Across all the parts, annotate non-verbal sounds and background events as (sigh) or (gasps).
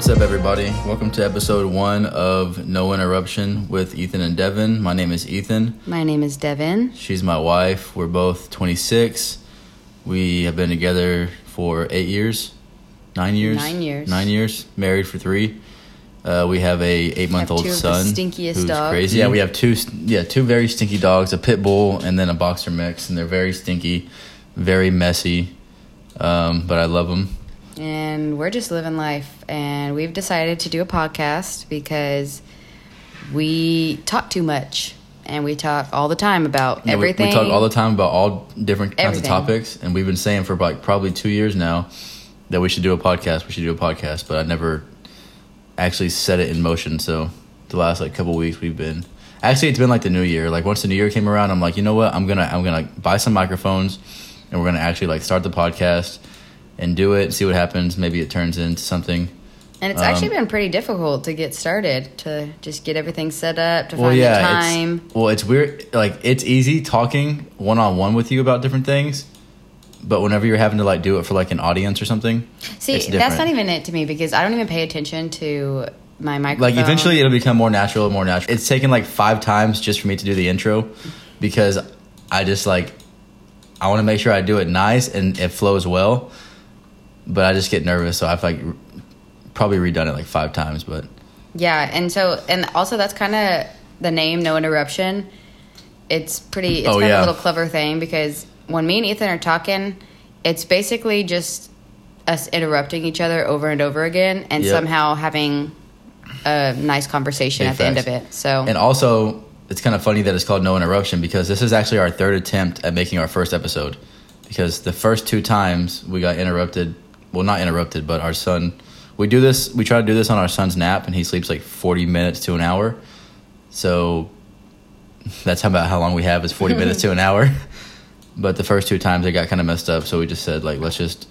what's up, everybody? Welcome to episode one of No Interruption with Ethan and Devin. My name is Ethan. My name is Devin. She's my wife. We're both 26. We have been together for eight years, nine years, Nine years. nine years. Married for three. Uh, we have a eight month old two of the son. stinkiest who's dogs. Crazy. Yeah, we have two. Yeah, two very stinky dogs: a pit bull and then a boxer mix, and they're very stinky, very messy. Um, but I love them. And we're just living life. And we've decided to do a podcast because we talk too much. And we talk all the time about Yeah, we- everything. We, talk all the time about all different kinds Everything. of topics, and we've been saying for like probably two years now that we should do a podcast. We should do a podcast, but I never actually set it in motion. So the last like couple weeks we've been actually it's been like the new year. Like once the new year came around, I'm like, you know what? I'm gonna I'm gonna buy some microphones, and we're gonna actually like start the podcast and do it. And see what happens. Maybe it turns into something. and it's actually um, been pretty difficult to get started, to just get everything set up, to well, find yeah, the time. It's, well, it's weird. Like it's easy talking one on one with you about different things, but whenever you're having to like do it for like an audience or something, See, that's not even it to me because I don't even pay attention to my microphone. like eventually it'll become more natural and more natural. It's taken like five times just for me to do the intro because I just like I want to make sure I do it nice and it flows well, but I just get nervous, so I've like probably redone it like five times. But Yeah, and so and also that's kind of the name No Interruption. It's pretty. It's Oh, kind of yeah. a little clever thing because when me and Ethan are talking, it's basically just us interrupting each other over and over again, and Yep. somehow having a nice conversation Big at the end of it. So and also it's kind of funny that it's called no interruption because this is actually our third attempt at making our first episode because the first two times we got interrupted well not interrupted but our son we do this we try to do this on our son's nap and he sleeps like 40 minutes to an hour so that's about how long we have is 40 minutes to an hour (laughs) but the first two times it got kind of messed up so we just said like let's just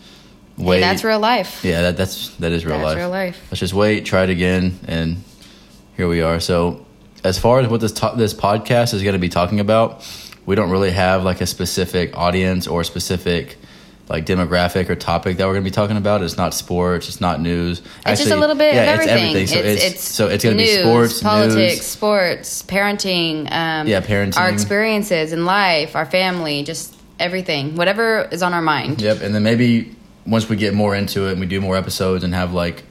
hey, wait that's real life. yeah that, that's that is real That's life real life. let's just wait, try it again, and here we are. So, as far as what this to- this podcast is going to be talking about, we don't really have like a specific audience or specific like demographic or topic that we're going to be talking about. It's not sports, it's not news. It's just a little bit yeah, of everything. It's everything. So it's, so it's going to be sports, politics, news. sports, parenting. Um, Yeah, parenting. Our experiences in life, our family, just everything, whatever is on our mind. Yep, and then maybe once we get more into it and we do more episodes and have like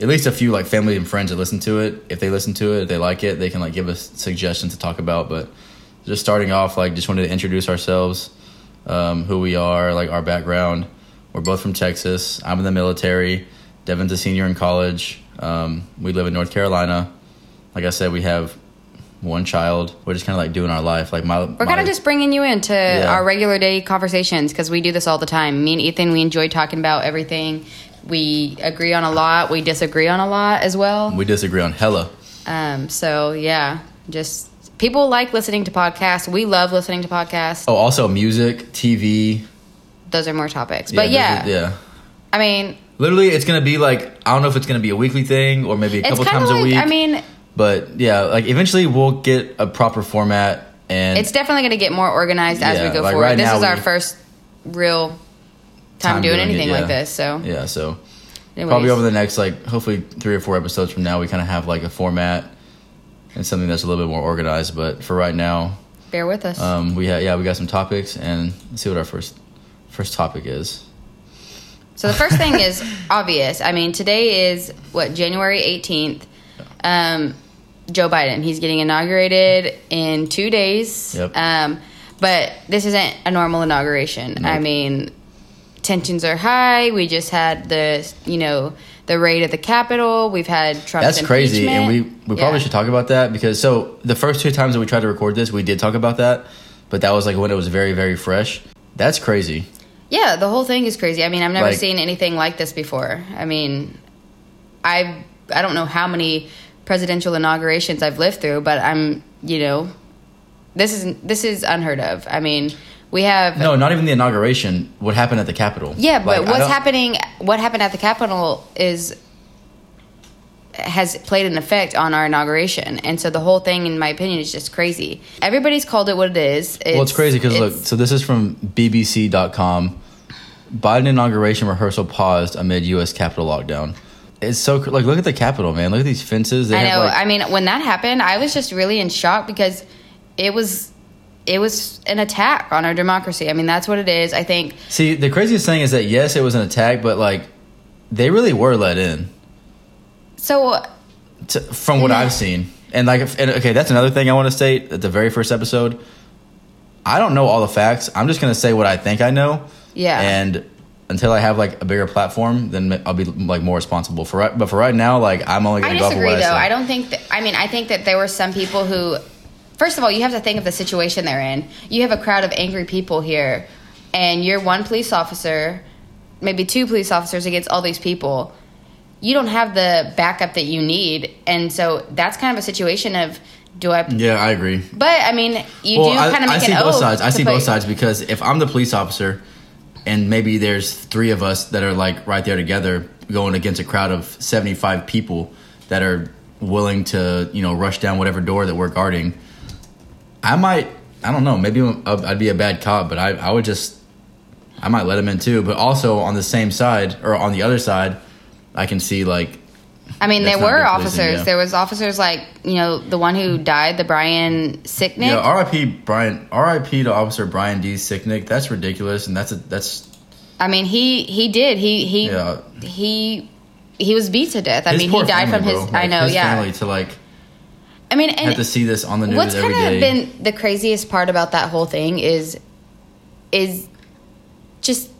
at least a few like family and friends that listen to it, if they listen to it, if they like it, they can like give us suggestions to talk about. But just starting off, like just wanted to introduce ourselves, um, who we are, like our background. We're both from Texas. I'm in the military. Devin's a senior in college. Um, we live in North Carolina. Like I said, we have one child. We're just kind of like doing our life. Like my We're kind of just bringing you into Yeah. our regular day conversations because we do this all the time. Me and Ethan, we enjoy talking about everything. We agree on a lot. We disagree on a lot as well. we disagree on hella. Um, so yeah, just people like listening to podcasts. We love listening to podcasts. Oh, also music, TV. Those are more topics. But yeah, are- yeah. I mean, Literally, it's gonna be like I don't know if it's gonna be a weekly thing or maybe a couple times like a week. I mean, but yeah, like eventually we'll get a proper format and it's definitely going to get more organized as Yeah, we go like forward. right this is our first real time, Time doing, doing it, anything yeah. like this. So yeah. So anyways. probably over the next like hopefully three or four episodes from now, we kind of have like a format and something that's a little bit more organized. But for right now, bear with us. um, we ha- yeah we got some topics and let's see what our first first topic is. So the first thing is obvious. I mean, today is what January eighteenth. Um, Joe Biden. He's getting inaugurated in two days. Yep. Um, but this isn't a normal inauguration. I mean, tensions are high. We just had the you know the raid at the Capitol. We've had Trump's That's crazy, and we we probably Yeah. should talk about that because so the first two times that we tried to record this, we did talk about that, but that was like when it was very very fresh. That's crazy. Yeah, the whole thing is crazy. I mean, I've never Like- seen anything like this before. I mean, I I don't know how many presidential inaugurations I've lived through, but I'm you know, this is this is unheard of. I mean, we have No, not even the inauguration. What happened at the Capitol? yeah, but Like, I what's happening? What happened at the Capitol is has played an effect on our inauguration, and so the whole thing, in my opinion, is just crazy. Everybody's called it what it is. Well, it's crazy because look. So this is from BBC.com. Biden inauguration rehearsal paused amid U.S. Capitol lockdown. It's so like look at the Capitol, man. Look at these fences. They I have, know. like- I mean, when that happened, I was just really in shock because it was it was an attack on our democracy. I mean, that's what it is. I think See, the craziest thing is that yes, it was an attack, but like they really were let in so. Uh, to, from what mm-hmm. I've seen. And like, and okay, that's another thing I want to state at the very first episode. I don't know all the facts. I'm just gonna say what I think I know. Yeah. And until I have like a bigger platform, then I'll be like more responsible for. Right, but for right now, like I'm only I gonna go off of disagree, what though. I, I don't think. That, I mean, I think that there were some people who, first of all, you have to think of the situation they're in. You have a crowd of angry people here, and you're one police officer, maybe two police officers against all these people. You don't have the backup that you need, and so that's kind of a situation of do I? Yeah, I agree. But I mean, you well, do I, kind of make I see both sides. I see both sides because if I'm the police officer, and maybe there's three of us that are like right there together, going against a crowd of 75 people that are willing to, you know, rush down whatever door that we're guarding. I might, I don't know, maybe I'd be a bad cop, but I, I would just, I might let him in too. But also on the same side or on the other side, I can see like I mean, there were officers. yeah. There was officers like you know the one who died, the Brian Sicknick. Yeah, R.I.P. Brian. R.I.P. to Officer Brian D. Sicknick. That's ridiculous, and that's a, that's I mean, he he did. He he Yeah. he he was beat to death. I his mean, he died family, from his. I know, his yeah. Family to like I mean, I have to see this on the news what's every kind of been the craziest part about that whole thing is is just.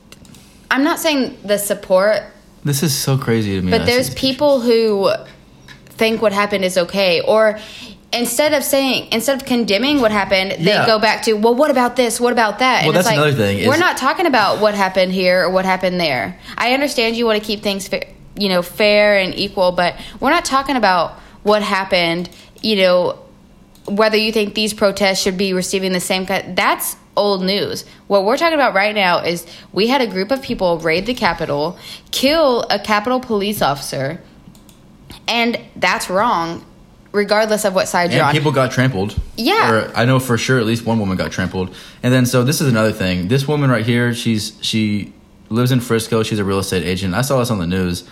I'm not saying the support, this is so crazy to me. but when I see there's people who think what happened is okay, or instead of saying instead of condemning what happened, they Yeah. go back to well, what about this? What about that? Well, and it's that's like, another thing is- we're not talking about what happened here or what happened there. I understand you want to keep things, fa- you know, fair and equal, but we're not talking about what happened. You know, whether you think these protests should be receiving the same kind. That's old news. What we're talking about right now is we had a group of people raid the Capitol, kill a Capitol police officer, and that's wrong, regardless of what side you're on. people got trampled. Yeah. or I know for sure at least one woman got trampled. And then so this is another thing. This woman right here, she's she lives in Frisco. She's a real estate agent. I saw this on the news.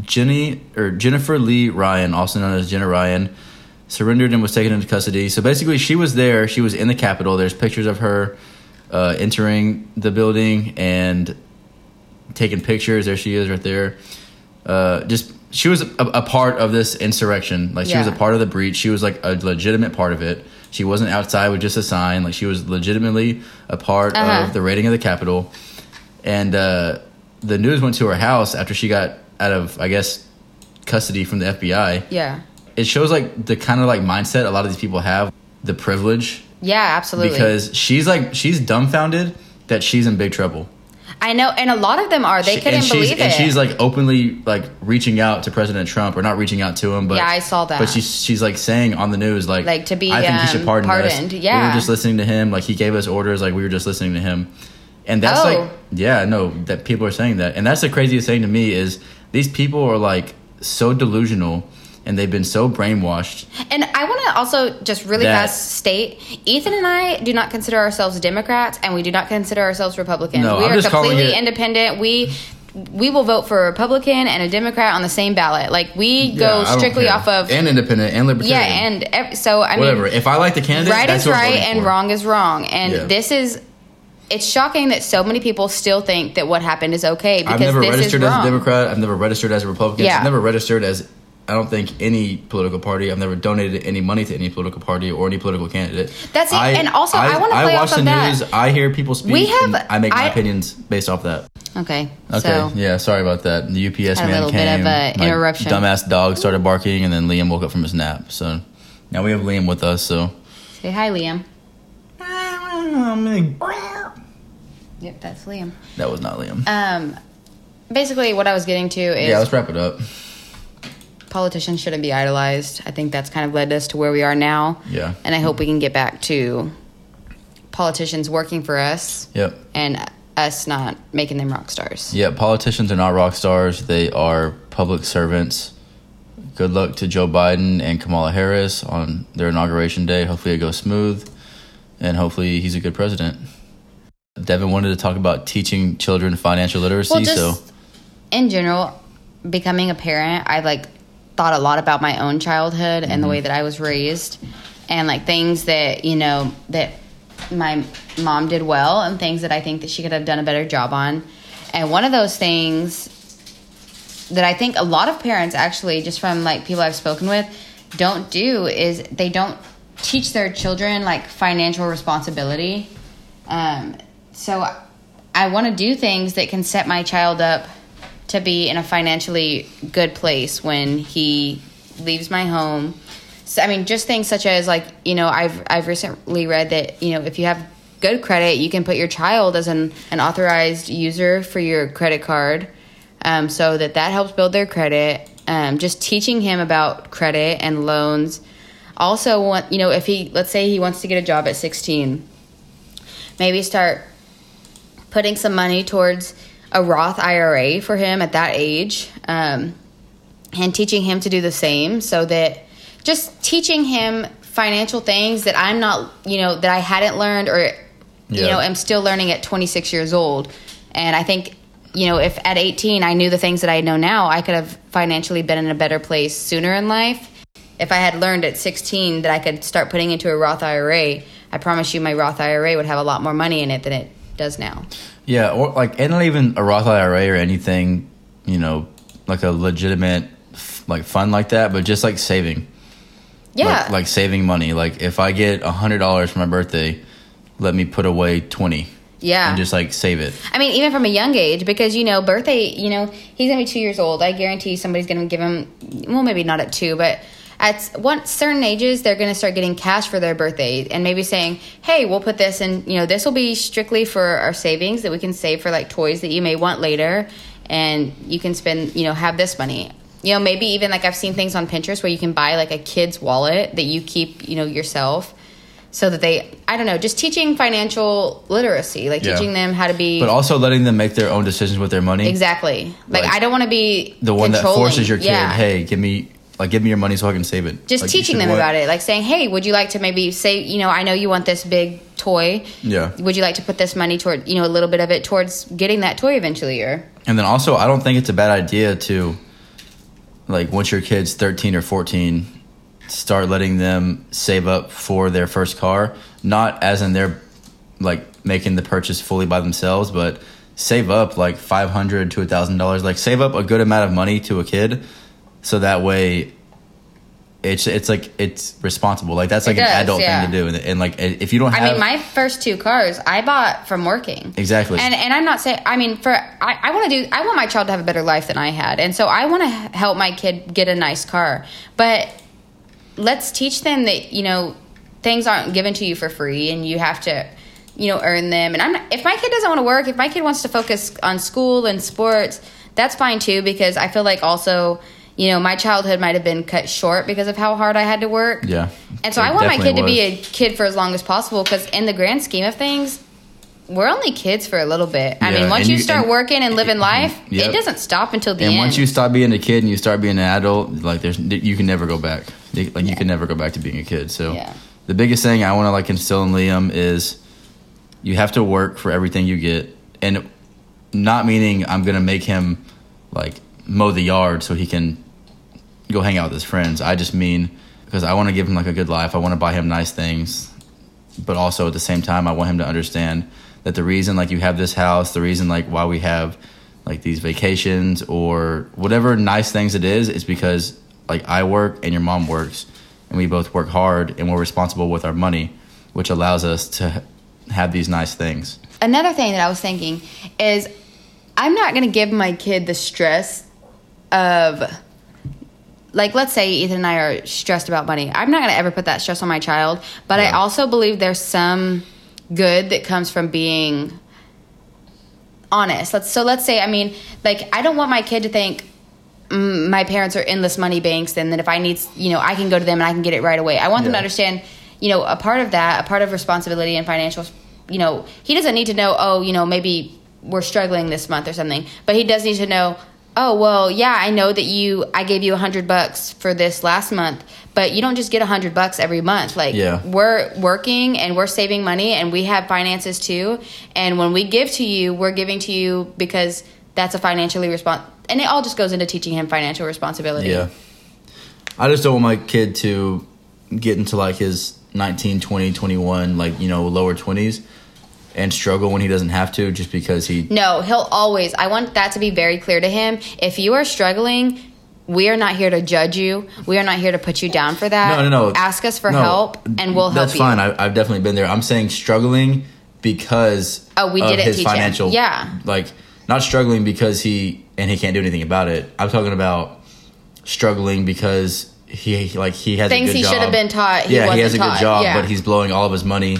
Jenny or Jennifer Lee Ryan, also known as Jenna Ryan, surrendered and was taken into custody. So basically, she was there. She was in the Capitol. There's pictures of her uh, entering the building and taking pictures. There she is, right there. Uh, just she was a, a part of this insurrection. Like she was a part of the breach. She was like a legitimate part of it. She wasn't outside with just a sign. Like she was legitimately a part Uh-huh. of the raiding of the Capitol. And uh, the news went to her house after she got out of, I guess, custody from the FBI. yeah. It shows like the kind of like mindset a lot of these people have, the privilege, Yeah, absolutely. because she's like she's dumbfounded that she's in big trouble. I know, and a lot of them are. They She- couldn't believe it. and she's like openly like reaching out to President Trump or not reaching out to him, but Yeah, I saw that. But she's she's like saying on the news like Like, to be, I think he should um, pardon pardoned, us. we yeah. were just listening to him. Like he gave us orders. Like we were just listening to him, and that's Oh. like yeah, no, that people are saying that, and that's the craziest thing to me is these people are like so delusional and they've been so brainwashed. And I want to also just really fast state Ethan and I do not consider ourselves Democrats and we do not consider ourselves Republicans. No, we I'm are completely independent. We we will vote for a Republican and a Democrat on the same ballot. Like we Yeah, go strictly off of and independent and libertarian. yeah, and ev- so I mean whatever. mean, if I like the candidate, right that's is right and for. wrong is wrong. And Yeah. this is it's shocking that so many people still think that what happened is okay because I've never this registered is as a Democrat. I've never registered as a Republican. Yeah. I've never registered as I don't think any political party. I've never donated any money to any political party or any political candidate. That's it. And also, I wanna play watch off the of that. news. I hear people speak. We have- I make my I- opinions based off that. Okay. Okay. So yeah. Sorry about that. The UPS Had a man little bit came. of a my interruption. Dumbass dog started barking, and then Liam woke up from his nap. So now we have Liam with us. So. say hi, Liam. Yep, that's Liam. That was not Liam. Um, basically, what I was getting to is yeah. Let's wrap it up. Politicians shouldn't be idolized. I think that's kind of led us to where we are now. Yeah. And I hope we can get back to politicians working for us Yep. and us not making them rock stars. Yeah, politicians are not rock stars. They are public servants. Good luck to Joe Biden and Kamala Harris on their inauguration day. Hopefully it goes smooth and hopefully he's a good president. Devin wanted to talk about teaching children financial literacy, Well, just so in general, becoming a parent, I like thought a lot about my own childhood and the way that I was raised and like things that, you know, that my mom did well and things that I think that she could have done a better job on. And one of those things that I think a lot of parents actually just from like people I've spoken with don't do is they don't teach their children like financial responsibility. Um, so I want to do things that can set my child up to be in a financially good place when he leaves my home. So, I mean, just things such as like you know, I've I've recently read that you know if you have good credit, you can put your child as an an authorized user for your credit card, um, so that that helps build their credit. Um, just teaching him about credit and loans. Also, want you know if he let's say he wants to get a job at sixteen, maybe start putting some money towards a Roth IRA for him at that age, um, and teaching him to do the same, so that just teaching him financial things that I'm not, you know, that I hadn't learned or, you Yeah. know, am still learning at 26 years old. And I think, you know, if at 18 I knew the things that I know now, I could have financially been in a better place sooner in life. If I had learned at 16 that I could start putting into a Roth IRA, I promise you my Roth IRA would have a lot more money in it than it does now. Yeah, or like, and not even a Roth IRA or anything, you know, like a legitimate like fund like that, but just like saving. Yeah. Like, like saving money. Like if I get a hundred dollars for my birthday, let me put away twenty. Yeah. And just like save it. I mean, even from a young age, because you know, birthday. You know, he's gonna be two years old. I guarantee somebody's gonna give him. Well, maybe not at two, but at one certain ages, they're gonna start getting cash for their birthday, and maybe saying, "Hey, we'll put this in. You know, this will be strictly for our savings that we can save for like toys that you may want later, and you can spend. You know, have this money." You know, maybe even like I've seen things on Pinterest where you can buy like a kid's wallet that you keep, you know, yourself. So that they, I don't know, just teaching financial literacy, like Yeah. teaching them how to be But also letting them make their own decisions with their money. Exactly. Like, Like, I don't want to be The one that forces your kid, Yeah. hey, give me like give me your money so I can save it. Just Like, teaching them want- about it, like saying, "Hey, would you like to maybe say, you know, I know you want this big toy. Yeah. Would you like to put this money toward, you know, a little bit of it towards getting that toy eventually?" Or And then also, I don't think it's a bad idea to, like, once your kid's 13 or 14, start letting them save up for their first car. Not as in they're, like, making the purchase fully by themselves, but save up, like, 500 to a $1,000. Like, save up a good amount of money to a kid so that way. It's it's like it's responsible like that's like It an adult yeah. thing to do and, and like if you don't have I mean, my first two cars I bought from working. exactly And and I'm not saying I mean for I, I want to do I want my child to have a better life than I had. And so I want to help my kid get a nice car. But let's teach them that, you know, things aren't given to you for free and you have to you know earn them. And I'm not, if my kid doesn't want to work, if my kid wants to focus on school and sports, that's fine too because I feel like also you know, my childhood might have been cut short because of how hard I had to work. yeah And so I want my kid definitely to be a kid for as long as possible because in the grand scheme of things, we're only kids for a little bit. I Yeah, mean, once you, you- start and- working and living mm-hmm, life, Yep. it doesn't stop until the end. And end. once you stop being a kid and you start being an adult, like there's you can never go back. Like you can never go back to being a kid. So Yeah. the biggest thing I want to like instill in Liam is you have to work for everything you get, and not meaning I'm gonna make him like mow the yard so he can go hang out with his friends. I just mean because I want to give him like a good life. I want to buy him nice things, but also at the same time, I want him to understand that the reason like you have this house, the reason like why we have like these vacations or whatever nice things it is, is because like I work and your mom works, and we both work hard and we're responsible with our money, which allows us to have these nice things. Another thing that I was thinking is I'm not going to give my kid the stress of like let's say Ethan and I are stressed about money. I'm not going to ever put that stress on my child, but I also believe there's some good that comes from being honest. Let's so let's say I mean like I don't want my kid to think mm, my parents are endless money banks and that if I need you know I can go to them and I can get it right away. I want them to understand you know a part of that, a part of responsibility and financial you know, he doesn't need to know oh, you know, maybe we're struggling this month or something, but he does need to know oh, well, yeah, I know that you I gave you a 100 bucks for this last month, but you don't just get a 100 bucks every month. Like Yeah. we're working and we're saving money and we have finances too. And when we give to you, we're giving to you because that's a financially respons and it all just goes into teaching him financial responsibility. Yeah. I just don't want my kid to get into like his 19, 20, 21, like, you know, lower 20s and struggle when he doesn't have to just because he. No, he'll always. I want that to be very clear to him. If you are struggling, we are not here to judge you. We are not here to put you down for that. No, no, no. Ask us for No, help, and we'll help That's you. fine. I, I've definitely been there. I'm saying struggling because Oh, we of didn't his teach him. financial. Yeah. Like, not struggling because he and he can't do anything about it. I'm talking about struggling because he like he has Things a good he should have been taught, he yeah, he has a wasn't good job, Yeah. but he's blowing all of his money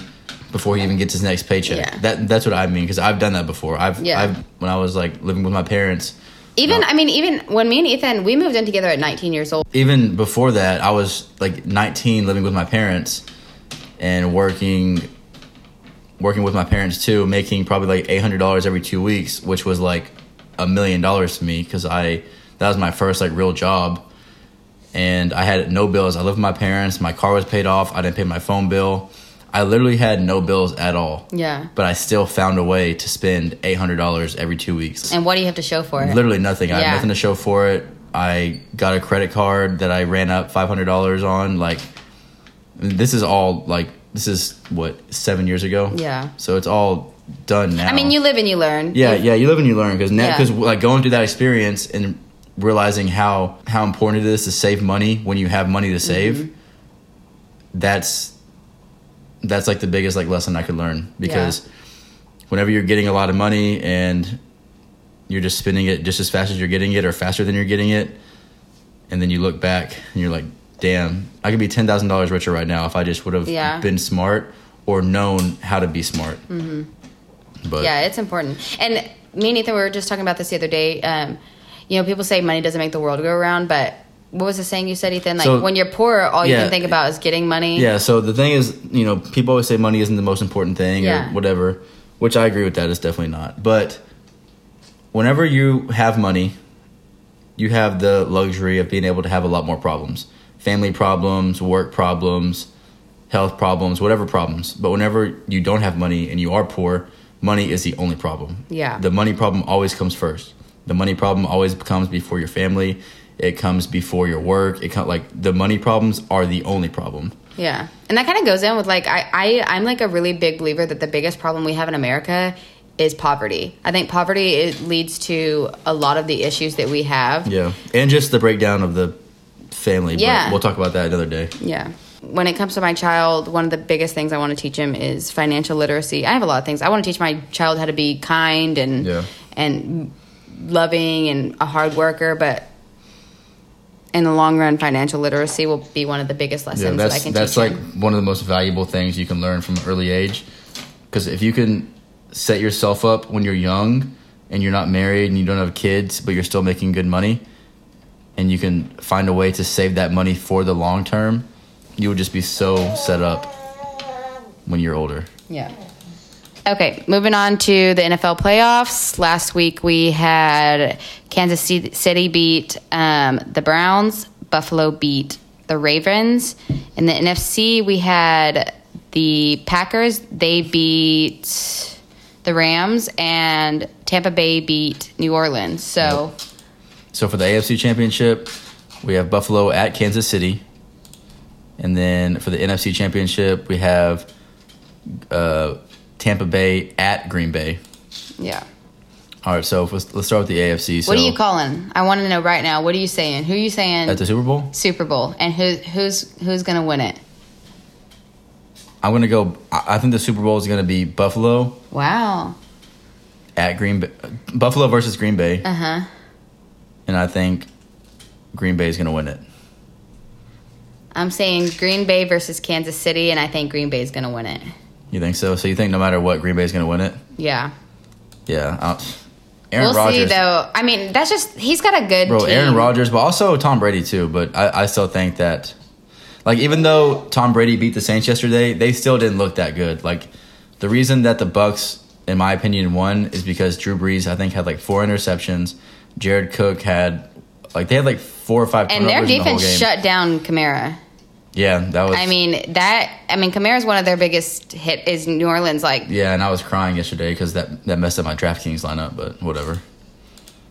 before he even gets his next paycheck. Yeah. That that's what I mean because I've done that before. I've Yeah. I've when I was like living with my parents. Even. I mean, even when me and Ethan we moved in together at 19 years old. even before that, I was like 19, living with my parents, and working, working with my parents too, making probably like eight hundred dollars every two weeks, which was like a million dollars to me because I that was my first like real job, and I had no bills. I lived with my parents. My car was paid off. I didn't pay my phone bill. I literally had no bills at all. Yeah. But I still found a way to spend eight hundred dollars every two weeks. And what do you have to show for it? Literally nothing. I Yeah. have nothing to show for it. I got a credit card that I ran up five hundred dollars on. Like, this is all like this is what seven years ago. Yeah. So it's all done now. I mean, you live and you learn. Yeah, yeah. You live and you learn because Yeah. because like going through that experience and realizing how how important it is to save money when you have money to save. Mm-hmm. That's that's like the biggest like lesson I could learn because whenever you're getting a lot of money and you're just spending it just as fast as you're getting it or faster than you're getting it and then you look back and you're like damn i could be $10000 richer right now if i just would have Yeah. been smart or known how to be smart mm-hmm. but Yeah, it's important. And me and Ethan we were just talking about this the other day. Um, you know, people say money doesn't make the world go around, but what was the saying you said, Ethan? Like So- when you're poor, all you can think about is getting money. yeah so the thing is you know people always say money isn't the most important thing Yeah. or whatever which i agree with that it's definitely not but whenever you have money you have the luxury of being able to have a lot more problems family problems work problems health problems whatever problems but whenever you don't have money and you are poor money is the only problem Yeah. the money problem always comes first the money problem always comes before your family it comes before your work it comes like the money problems are the only problem Yeah. And that kind of goes in with like I, I I'm like a really big believer that the biggest problem we have in America is poverty. I think poverty it leads to a lot of the issues that we have. Yeah, and just the breakdown of the family. Yeah. but we'll talk about that another day. Yeah. When it comes to my child, one of the biggest things I want to teach him is financial literacy. I have a lot of things. I want to teach my child how to be kind and Yeah. and loving and a hard worker, but in the long run, financial literacy will be one of the biggest lessons Yeah, that I that's can that's teach That's like one of the most valuable things you can learn from an early age. Because if you can set yourself up when you're young and you're not married and you don't have kids, but you're still making good money, and you can find a way to save that money for the long term, you will just be so set up when you're older. Yeah. Okay, moving on to the NFL playoffs. Last week we had Kansas City beat um, the Browns, Buffalo beat the Ravens. In the NFC, we had the Packers, they beat the Rams, and Tampa Bay beat New Orleans. So, So for the AFC Championship, we have Buffalo at Kansas City, and then for the NFC Championship, we have uh, Tampa Bay at Green Bay. yeah. All right, so let's, let's start with the AFC. So What are you calling? I want to know right now. What are you saying? Who are you saying at the Super Bowl? Super Bowl, and who who's who's going to win it? I'm gonna go. I think the Super Bowl is gonna be Buffalo Wow. at Green Bay, Buffalo versus Green Bay, Uh huh. and I think Green Bay is gonna win it. I'm saying Green Bay versus Kansas City, and I think Green Bay is going to win it. You think so? So you think no matter what, Green Bay is gonna win it? Yeah. Yeah. I don't- Aaron we'll Rodgers, see, though. I mean, that's just, he's got a good bro. team. Aaron Rodgers, but also Tom Brady too. But I, I still think that, like, even though Tom Brady beat the Saints yesterday, they still didn't look that good. Like, the reason that the Bucs, in my opinion, won is because Drew Brees, I think, had like four interceptions. Jared Cook had, like, they had like four or five. And their turnovers in the defense shut down Kamara. Yeah, that was. I mean, that, I mean, Kamara's one of their biggest hit is New Orleans. Like, Yeah, and I was crying yesterday because that that messed up my DraftKings lineup. But whatever.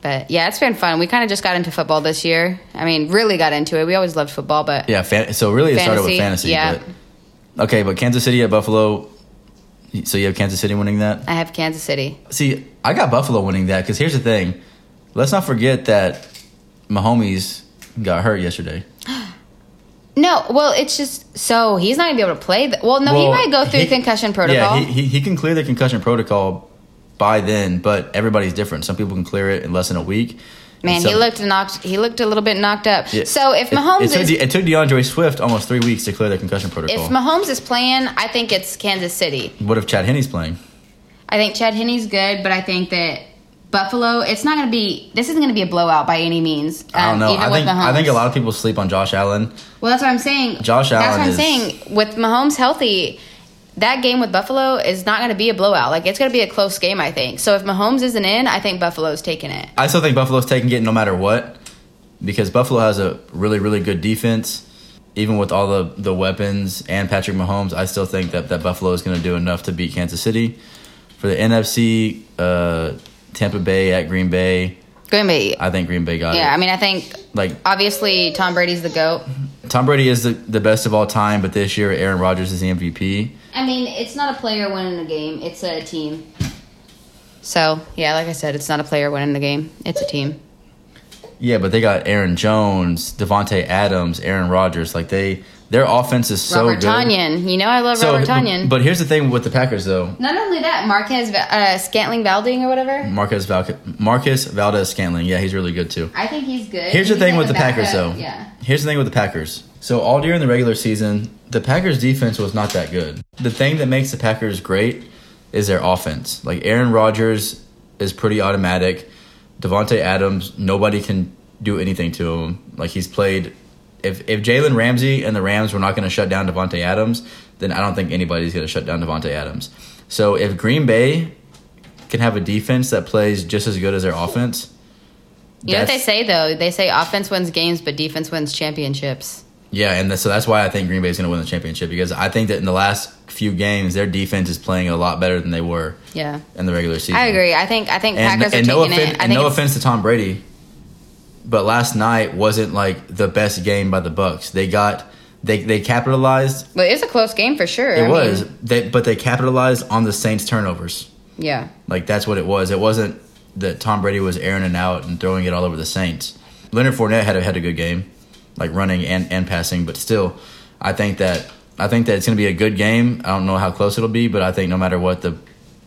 But yeah, it's been fun. We kind of just got into football this year. I mean, really got into it. We always loved football, but Yeah, fan- so really it started with fantasy. Fantasy, yeah. But, okay, but Kansas City at Buffalo. So you have Kansas City winning that. I have Kansas City. See, I got Buffalo winning that because here's the thing. Let's not forget that Mahomes got hurt yesterday. (gasps) No, well, it's just so he's not gonna be able to play. th- well, no, he might go through he- concussion protocol. Yeah, he, he, he can clear the concussion protocol by then, but everybody's different. Some people can clear it in less than a week. Man, he looked knocked. He looked a little bit knocked up. Yeah. So if It- Mahomes it, took is De- it took D'Andre Swift almost three weeks to clear the concussion protocol. if Mahomes is playing, I think it's Kansas City. what if Chad Henne's playing? I think Chad Henne's good, but I think that Buffalo. It's not going to be. This isn't going to be a blowout by any means. I don't um, know. I think. I think a lot of people sleep on Josh Allen. Well, that's what I'm saying. Josh That's Allen what I'm is- saying. With Mahomes healthy, that game with Buffalo is not going to be a blowout. Like it's going to be a close game, I think. So if Mahomes isn't in, I think Buffalo's taking it. I still think Buffalo's taking it no matter what because Buffalo has a really, really good defense. Even with all the, the weapons and Patrick Mahomes, I still think that, that Buffalo is going to do enough to beat Kansas City. For the NFC, uh, Tampa Bay at Green Bay, Green Bay. I think Green Bay got Yeah, it. Yeah, I mean, I think like obviously Tom Brady's the goat. Tom Brady is the, the best of all time, but this year Aaron Rodgers is the MVP. I mean, it's not a player winning a game; it's a team. So yeah, like I said, it's not a player winning the game; it's a team. Yeah, but they got Aaron Jones, Davante Adams, Aaron Rodgers. Like they, their offense is so Robert good. Tanyan, you know I love Robert Tonyan. But here's the thing with the Packers, though. not only that, Marquez uh, Scantling Valding or whatever. Marcus Val- Marcus Valdez Scantling. Yeah, he's really good too. I think he's good. Here's the He's thing with the Packers, though. Yeah. Here's the thing with the Packers. So all during the regular season, the Packers defense was not that good. The thing that makes the Packers great is their offense. Like Aaron Rodgers is pretty automatic. Davante Adams, nobody can do anything to him. Like he's played. If if Jalen Ramsey and the Rams were not going to shut down Davante Adams, then I don't think anybody's going to shut down Davante Adams. So if Green Bay can have a defense that plays just as good as their offense, You know what they say though? They say offense wins games, but defense wins championships. Yeah, and so that's why I think Green Bay is going to win the championship because I think that in the last few games, their defense is playing a lot better than they were Yeah, in the regular season. I agree. I think I think And, Packers are and no, taking offen- it. I and no offense to Tom Brady, but last night wasn't like the best game by the Bucs. They got they they capitalized. but it's a close game for sure. It I was, mean, they, but they capitalized on the Saints' turnovers. yeah. Like that's what it was. It wasn't that Tom Brady was airing it out and throwing it all over the Saints. Leonard Fournette had a, had a good game, like running and, and passing, but still, I think that I think that it's going to be a good game. I don't know how close it'll be, but I think no matter what, the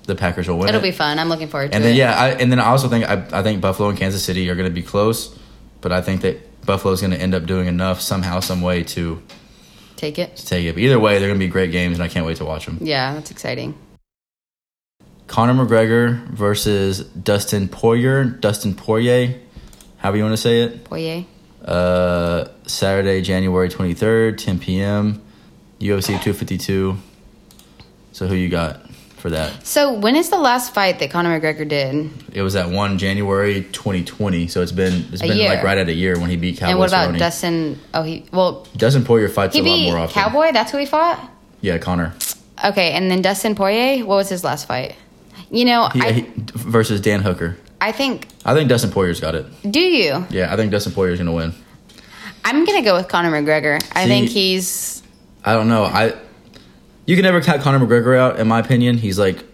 the Packers will win. It'll it. be fun. I'm looking forward to And it. And then yeah, I, and then I also think I, I think Buffalo and Kansas City are going to be close, but I think that Buffalo's going to end up doing enough somehow, some way to, Take it. to take it. But either way, they're going to be great games, and I can't wait to watch them. Yeah, that's exciting. Conor McGregor versus Dustin Poirier, Dustin Poirier, however you want to say it. Poirier. Uh, Saturday, January 23rd, 10 p.m. UFC 252. So who you got for that? So when is the last fight that Conor McGregor did? It was at one January 2020. So it's been it's A been year. like right at a year when he beat Cowboy and what about Cerrone. Dustin? Oh, he well, Dustin Poirier fights he a lot more often. Cowboy. That's who he fought. Yeah, Conor. Okay, and then Dustin Poirier. What was his last fight? You know, He, I he, versus Dan Hooker. I think. I think Dustin Poirier's got it. Do you? Yeah, I think Dustin Poirier's gonna win. I'm gonna go with Conor McGregor. I See- think he's. I don't know. I you can never cut Conor McGregor out, in my opinion. He's like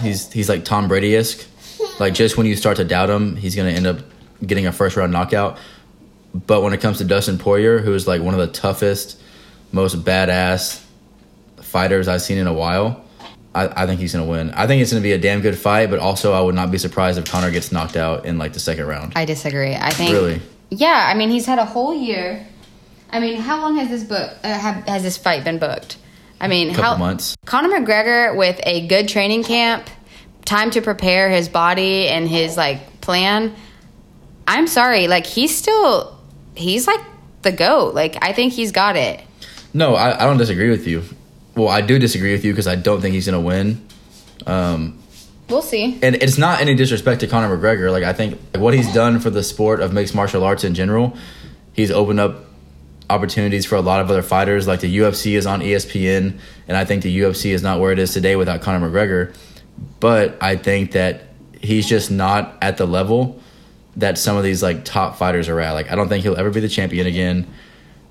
he's he's like Tom Brady esque. Like just when you start to doubt him, he's gonna end up getting a first round knockout. But when it comes to Dustin Poirier, who is like one of the toughest, most badass fighters I've seen in a while, I, I think he's gonna win. I think it's gonna be a damn good fight, but also I would not be surprised if Conor gets knocked out in like the second round. I disagree. I think. Really? Yeah, I mean he's had a whole year. I mean, how long has this book uh, have, has this fight been booked? I mean, Couple how months. Conor McGregor with a good training camp, time to prepare his body and his like plan. I'm sorry, like he's still he's like the goat. Like I think he's got it. No, I, I don't disagree with you. Well, I do disagree with you because I don't think he's gonna win. Um, We'll see. and it's not any disrespect to Conor McGregor. Like I think what he's done for the sport of mixed martial arts in general, he's opened up opportunities for a lot of other fighters. Like the UFC is on ESPN, and I think the UFC is not where it is today without Conor McGregor. But I think that he's just not at the level that some of these like top fighters are at. Like I don't think he'll ever be the champion again.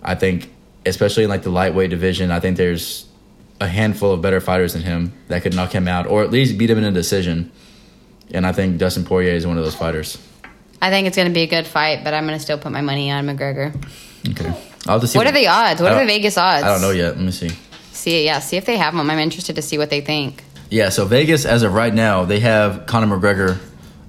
I think especially in like the lightweight division, I think there's a handful of better fighters than him that could knock him out or at least beat him in a decision. And I think Dustin Poirier is one of those fighters. I think it's going to be a good fight, but I'm going to still put my money on McGregor. Okay. I'll to see What are the odds? What are the Vegas odds? I don't know yet. Let me see. See, yeah, see if they have them. I'm interested to see what they think. Yeah, so Vegas, as of right now, they have Conor McGregor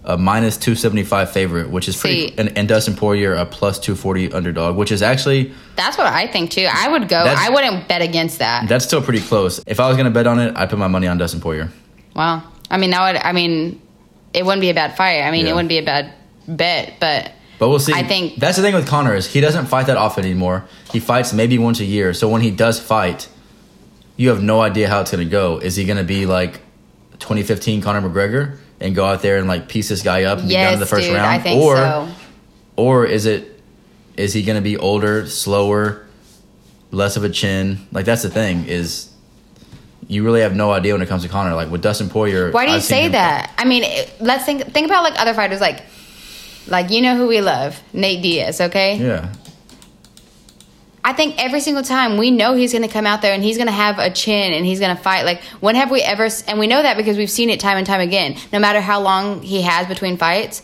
a minus 275 favorite, which is pretty, See. and, and Dustin Poirier a plus 240 underdog, which is actually, That's what I think too. I would go. I wouldn't bet against that. that's still pretty close. If I was going to bet on it, I'd put my money on Dustin Poirier. Wow. I mean, that would. I mean, it wouldn't be a bad fight. I mean, Yeah. it wouldn't be a bad bet, but But we'll see. I think- that's the thing with Conor is he doesn't fight that often anymore. He fights maybe once a year. So when he does fight, you have no idea how it's going to go. Is he going to be like 2015 Conor McGregor and go out there and like piece this guy up and be done yes, in the first dude, round, I think or so. or is it is he going to be older, slower, less of a chin? Like that's the thing is you really have no idea when it comes to Conor. Like with Dustin Poirier, Why do you say that? I mean, let's think. Think about like other fighters, like like you know who we love, Nate Diaz. Okay, Yeah, I think every single time we know he's going to come out there and he's going to have a chin and he's going to fight. Like, when have we ever, and we know that because we've seen it time and time again, no matter how long he has between fights.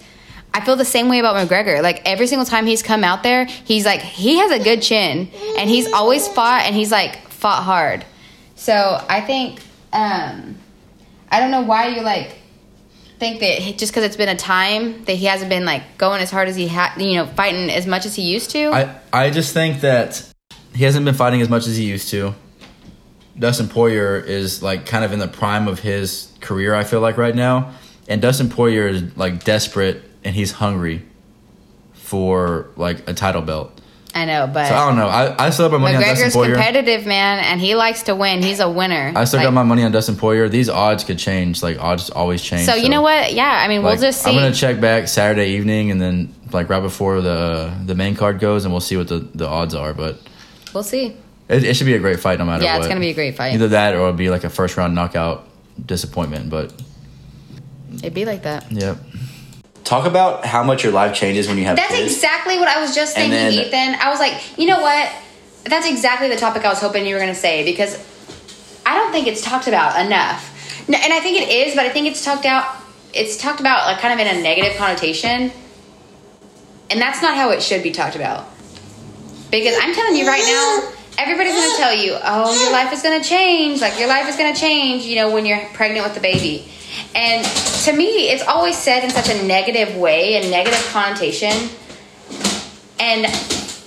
I feel the same way about McGregor. Like, every single time he's come out there, he's like, he has a good chin and he's always fought and he's like, fought hard. So I think, um, I don't know why you like, think that just because it's been a time that he hasn't been like going as hard as he had, you know, fighting as much as he used to. I I just think that he hasn't been fighting as much as he used to. Dustin Poirier is like kind of in the prime of his career. I feel like right now, and Dustin Poirier is like desperate and he's hungry for like a title belt. I know, but So I don't know. I, I still have my money on Dustin McGregor's Poirier. competitive, man, and he likes to win. He's a winner. I still Like, got my money on Dustin Poirier. These odds could change. Like odds always change. So you know what? Yeah, I mean, Like, we'll just see. I'm gonna check back Saturday evening and then like right before the the main card goes, and we'll see what the, the odds are. But we'll see. it, it should be a great fight no matter Yeah, what. it's gonna be a great fight. Either that or it'll be like a first round knockout disappointment. But It'd be like that. yep. Talk about how much your life changes when you have That's kids. exactly what I was just thinking, then- Ethan. I was like, you know what? That's exactly the topic I was hoping you were going to say because I don't think it's talked about enough. No, and I think it is, but I think it's talked out. It's talked about like kind of in a negative connotation, and that's not how it should be talked about. Because I'm telling you right now, everybody's going to tell you, "Oh, your life is going to change. Like your life is going to change." You know, when you're pregnant with the baby. And to me, it's always said in such a negative way, a negative connotation. And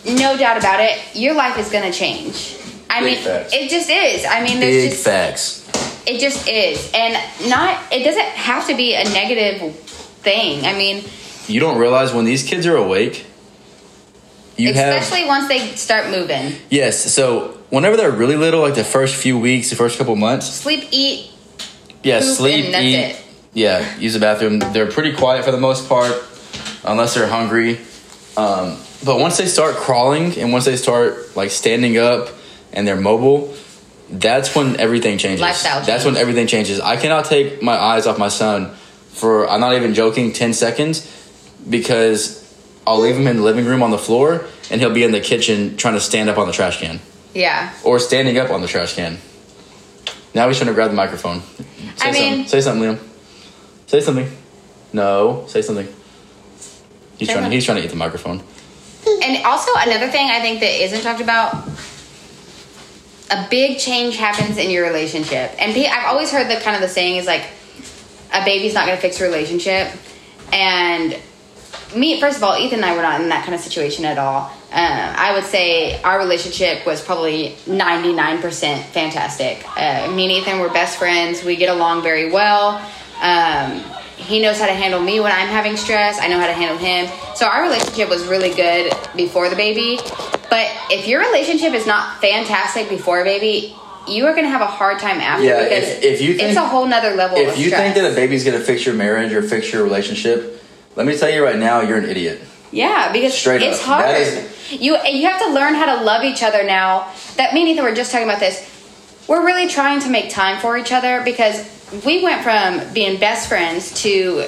no doubt about it, your life is going to change. I Big mean, facts. it just is. I mean, there's Big just facts. it just is, and not. It doesn't have to be a negative thing. I mean, You don't realize when these kids are awake. You have especially once they start moving, yes. So whenever they're really little, like the first few weeks, the first couple months, sleep, eat. Yeah, sleep, eat. it. Yeah, use the bathroom. They're pretty quiet for the most part, unless they're hungry. Um, but once they start crawling and once they start like standing up and they're mobile, that's when everything changes. Lifestyle changes. That's when everything changes. I cannot take my eyes off my son for I'm not even joking ten seconds because I'll leave him in the living room on the floor and he'll be in the kitchen trying to stand up on the trash can Yeah, or standing up on the trash can. Now he's trying to grab the microphone. Say I mean- something. Say something, Liam. Say something. No, say something. He's Say trying. To, he's trying to eat the microphone. and also another thing I think that isn't talked about. A big change happens in your relationship, and I've always heard the kind of the saying is like, a baby's not going to fix a relationship, and me first of all ethan and i were not in that kind of situation at all. Um, i would say our relationship was probably 99% fantastic. Uh, me and ethan were best friends. We get along very well. Um, he knows how to handle me when i'm having stress. I know how to handle him. So our relationship was really good before the baby. But if your relationship is not fantastic before a baby you are going to have a hard time after Yeah, because if- if you it's a whole nother level If you stress. think that a baby's gonna fix your marriage or fix your relationship, let me tell you right now, you're an idiot. Yeah, because Straight it's up. hard. Is- you you have to learn how to love each other now. That me and Ethan were just talking about this. We're really trying to make time for each other because we went from being best friends to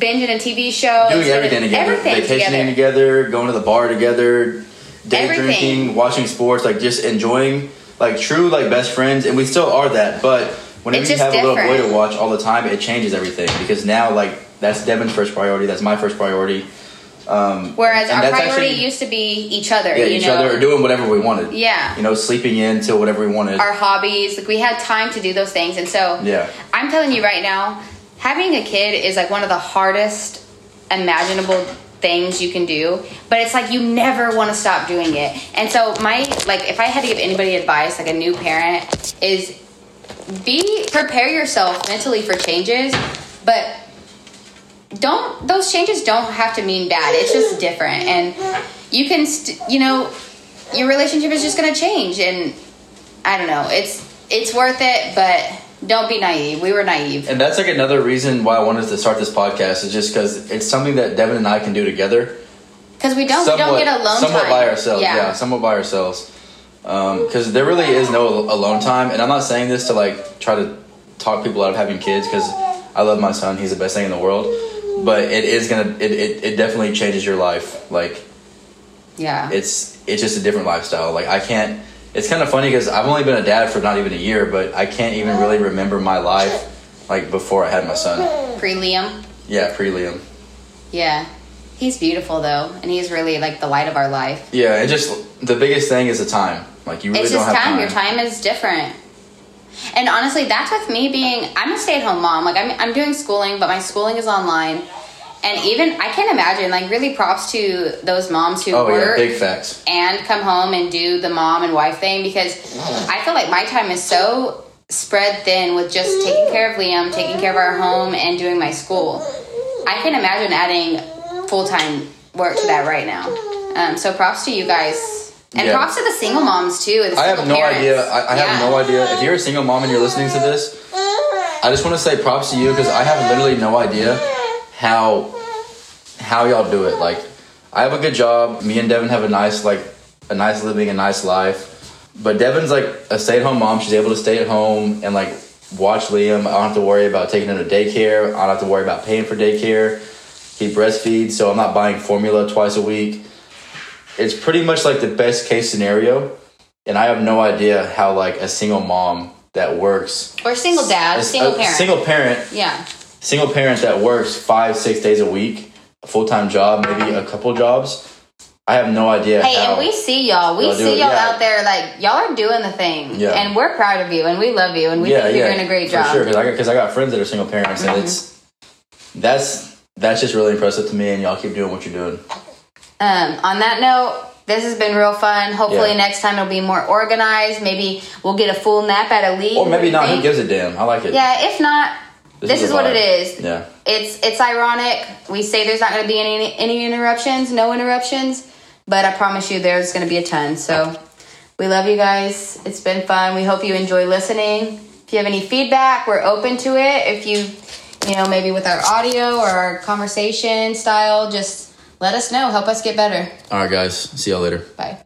binging a TV show, doing everything together, everything vacationing together. together. going to the bar together, day Everything. drinking, watching sports, like just enjoying, like true like best friends, and we still are that. But whenever you have a little boy to watch all the time, it changes everything because now like that's Devin's first priority, that's my first priority. Um, Whereas our priority actually- used to be each other. yeah, you each know? other or doing whatever we wanted. Yeah. you know, sleeping in till whatever we wanted. our hobbies. Like we had time to do those things, and so Yeah. I'm telling you right now, having a kid is like one of the hardest imaginable things you can do. But it's like you never want to stop doing it. And so my like, if I had to give anybody advice, like a new parent, is be prepare yourself mentally for changes, but don't those changes don't have to mean bad it's just different and you can st- you know your relationship is just going to change and i don't know it's it's worth it but don't be naive we were naive And that's like another reason why I wanted to start this podcast is just because it's something that Devin and I can do together. because we don't we don't get alone somewhat time by ourselves. Yeah. somewhat by ourselves. Um, because there really is no alone time, and I'm not saying this to like try to talk people out of having kids because I love my son. He's the best thing in the world. But it is gonna. It, it, it definitely changes your life. Like yeah it's it's just a different lifestyle. Like I can't. It's kind of funny because I've only been a dad for not even a year, but I can't even really remember my life like before I had my son. pre liam Yeah, pre Liam. yeah he's beautiful though and he's really like the light of our life Yeah, it just the biggest thing is the time. Like you really it's don't just have time. time. Your time is different. And honestly, that's with me being I'm a stay-at-home mom. Like I'm I'm doing schooling, but my schooling is online. And even I can't imagine like really props to those moms who Oh yeah, work big facts. and come home and do the mom and wife thing because I feel like my time is so spread thin with just taking care of Liam, taking care of our home, and doing my school. I can't imagine adding full time work to that right now. Um, so props to you guys. And Yeah. props to the single moms too. The I have no parents. idea. I, I Yeah. have no idea. If you're a single mom and you're listening to this, I just want to say props to you because I have literally no idea how how y'all do it. Like, I have a good job. Me and Devin have a nice like a nice living, a nice life. But Devin's like a stay at home mom. She's able to stay at home and like watch Liam. I don't have to worry about taking him to daycare. I don't have to worry about paying for daycare. He breastfeeds, so I'm not buying formula twice a week. It's pretty much like the best case scenario. And I have no idea how like a single mom that works Or single dad, a- single a parent. single parent yeah. single parent that works five six days a week a full-time job maybe a couple jobs i have no idea Hey, and we see y'all. We Y'all see y'all yeah. out there. Like y'all are doing the thing, Yeah. and we're proud of you, and we love you, and we think you're doing a great job. Mm-hmm. sure because I, I got friends that are single parents and it's that's that's just really impressive to me and y'all keep doing what you're doing Um, on that note, this has been real fun. Hopefully, Yeah. next time it'll be more organized. Maybe we'll get a full nap at a league. or maybe not who gives a damn i like it Yeah, if not, this, is, the what it is. yeah It's it's ironic. We say there's not going to be any any interruptions, no interruptions, but I promise you there's going to be a ton. So we love you guys. It's been fun. We hope you enjoy listening. If you have any feedback, we're open to it. If you you know maybe with our audio or our conversation style, just let us know. Help us get better. all right guys see y'all later Bye.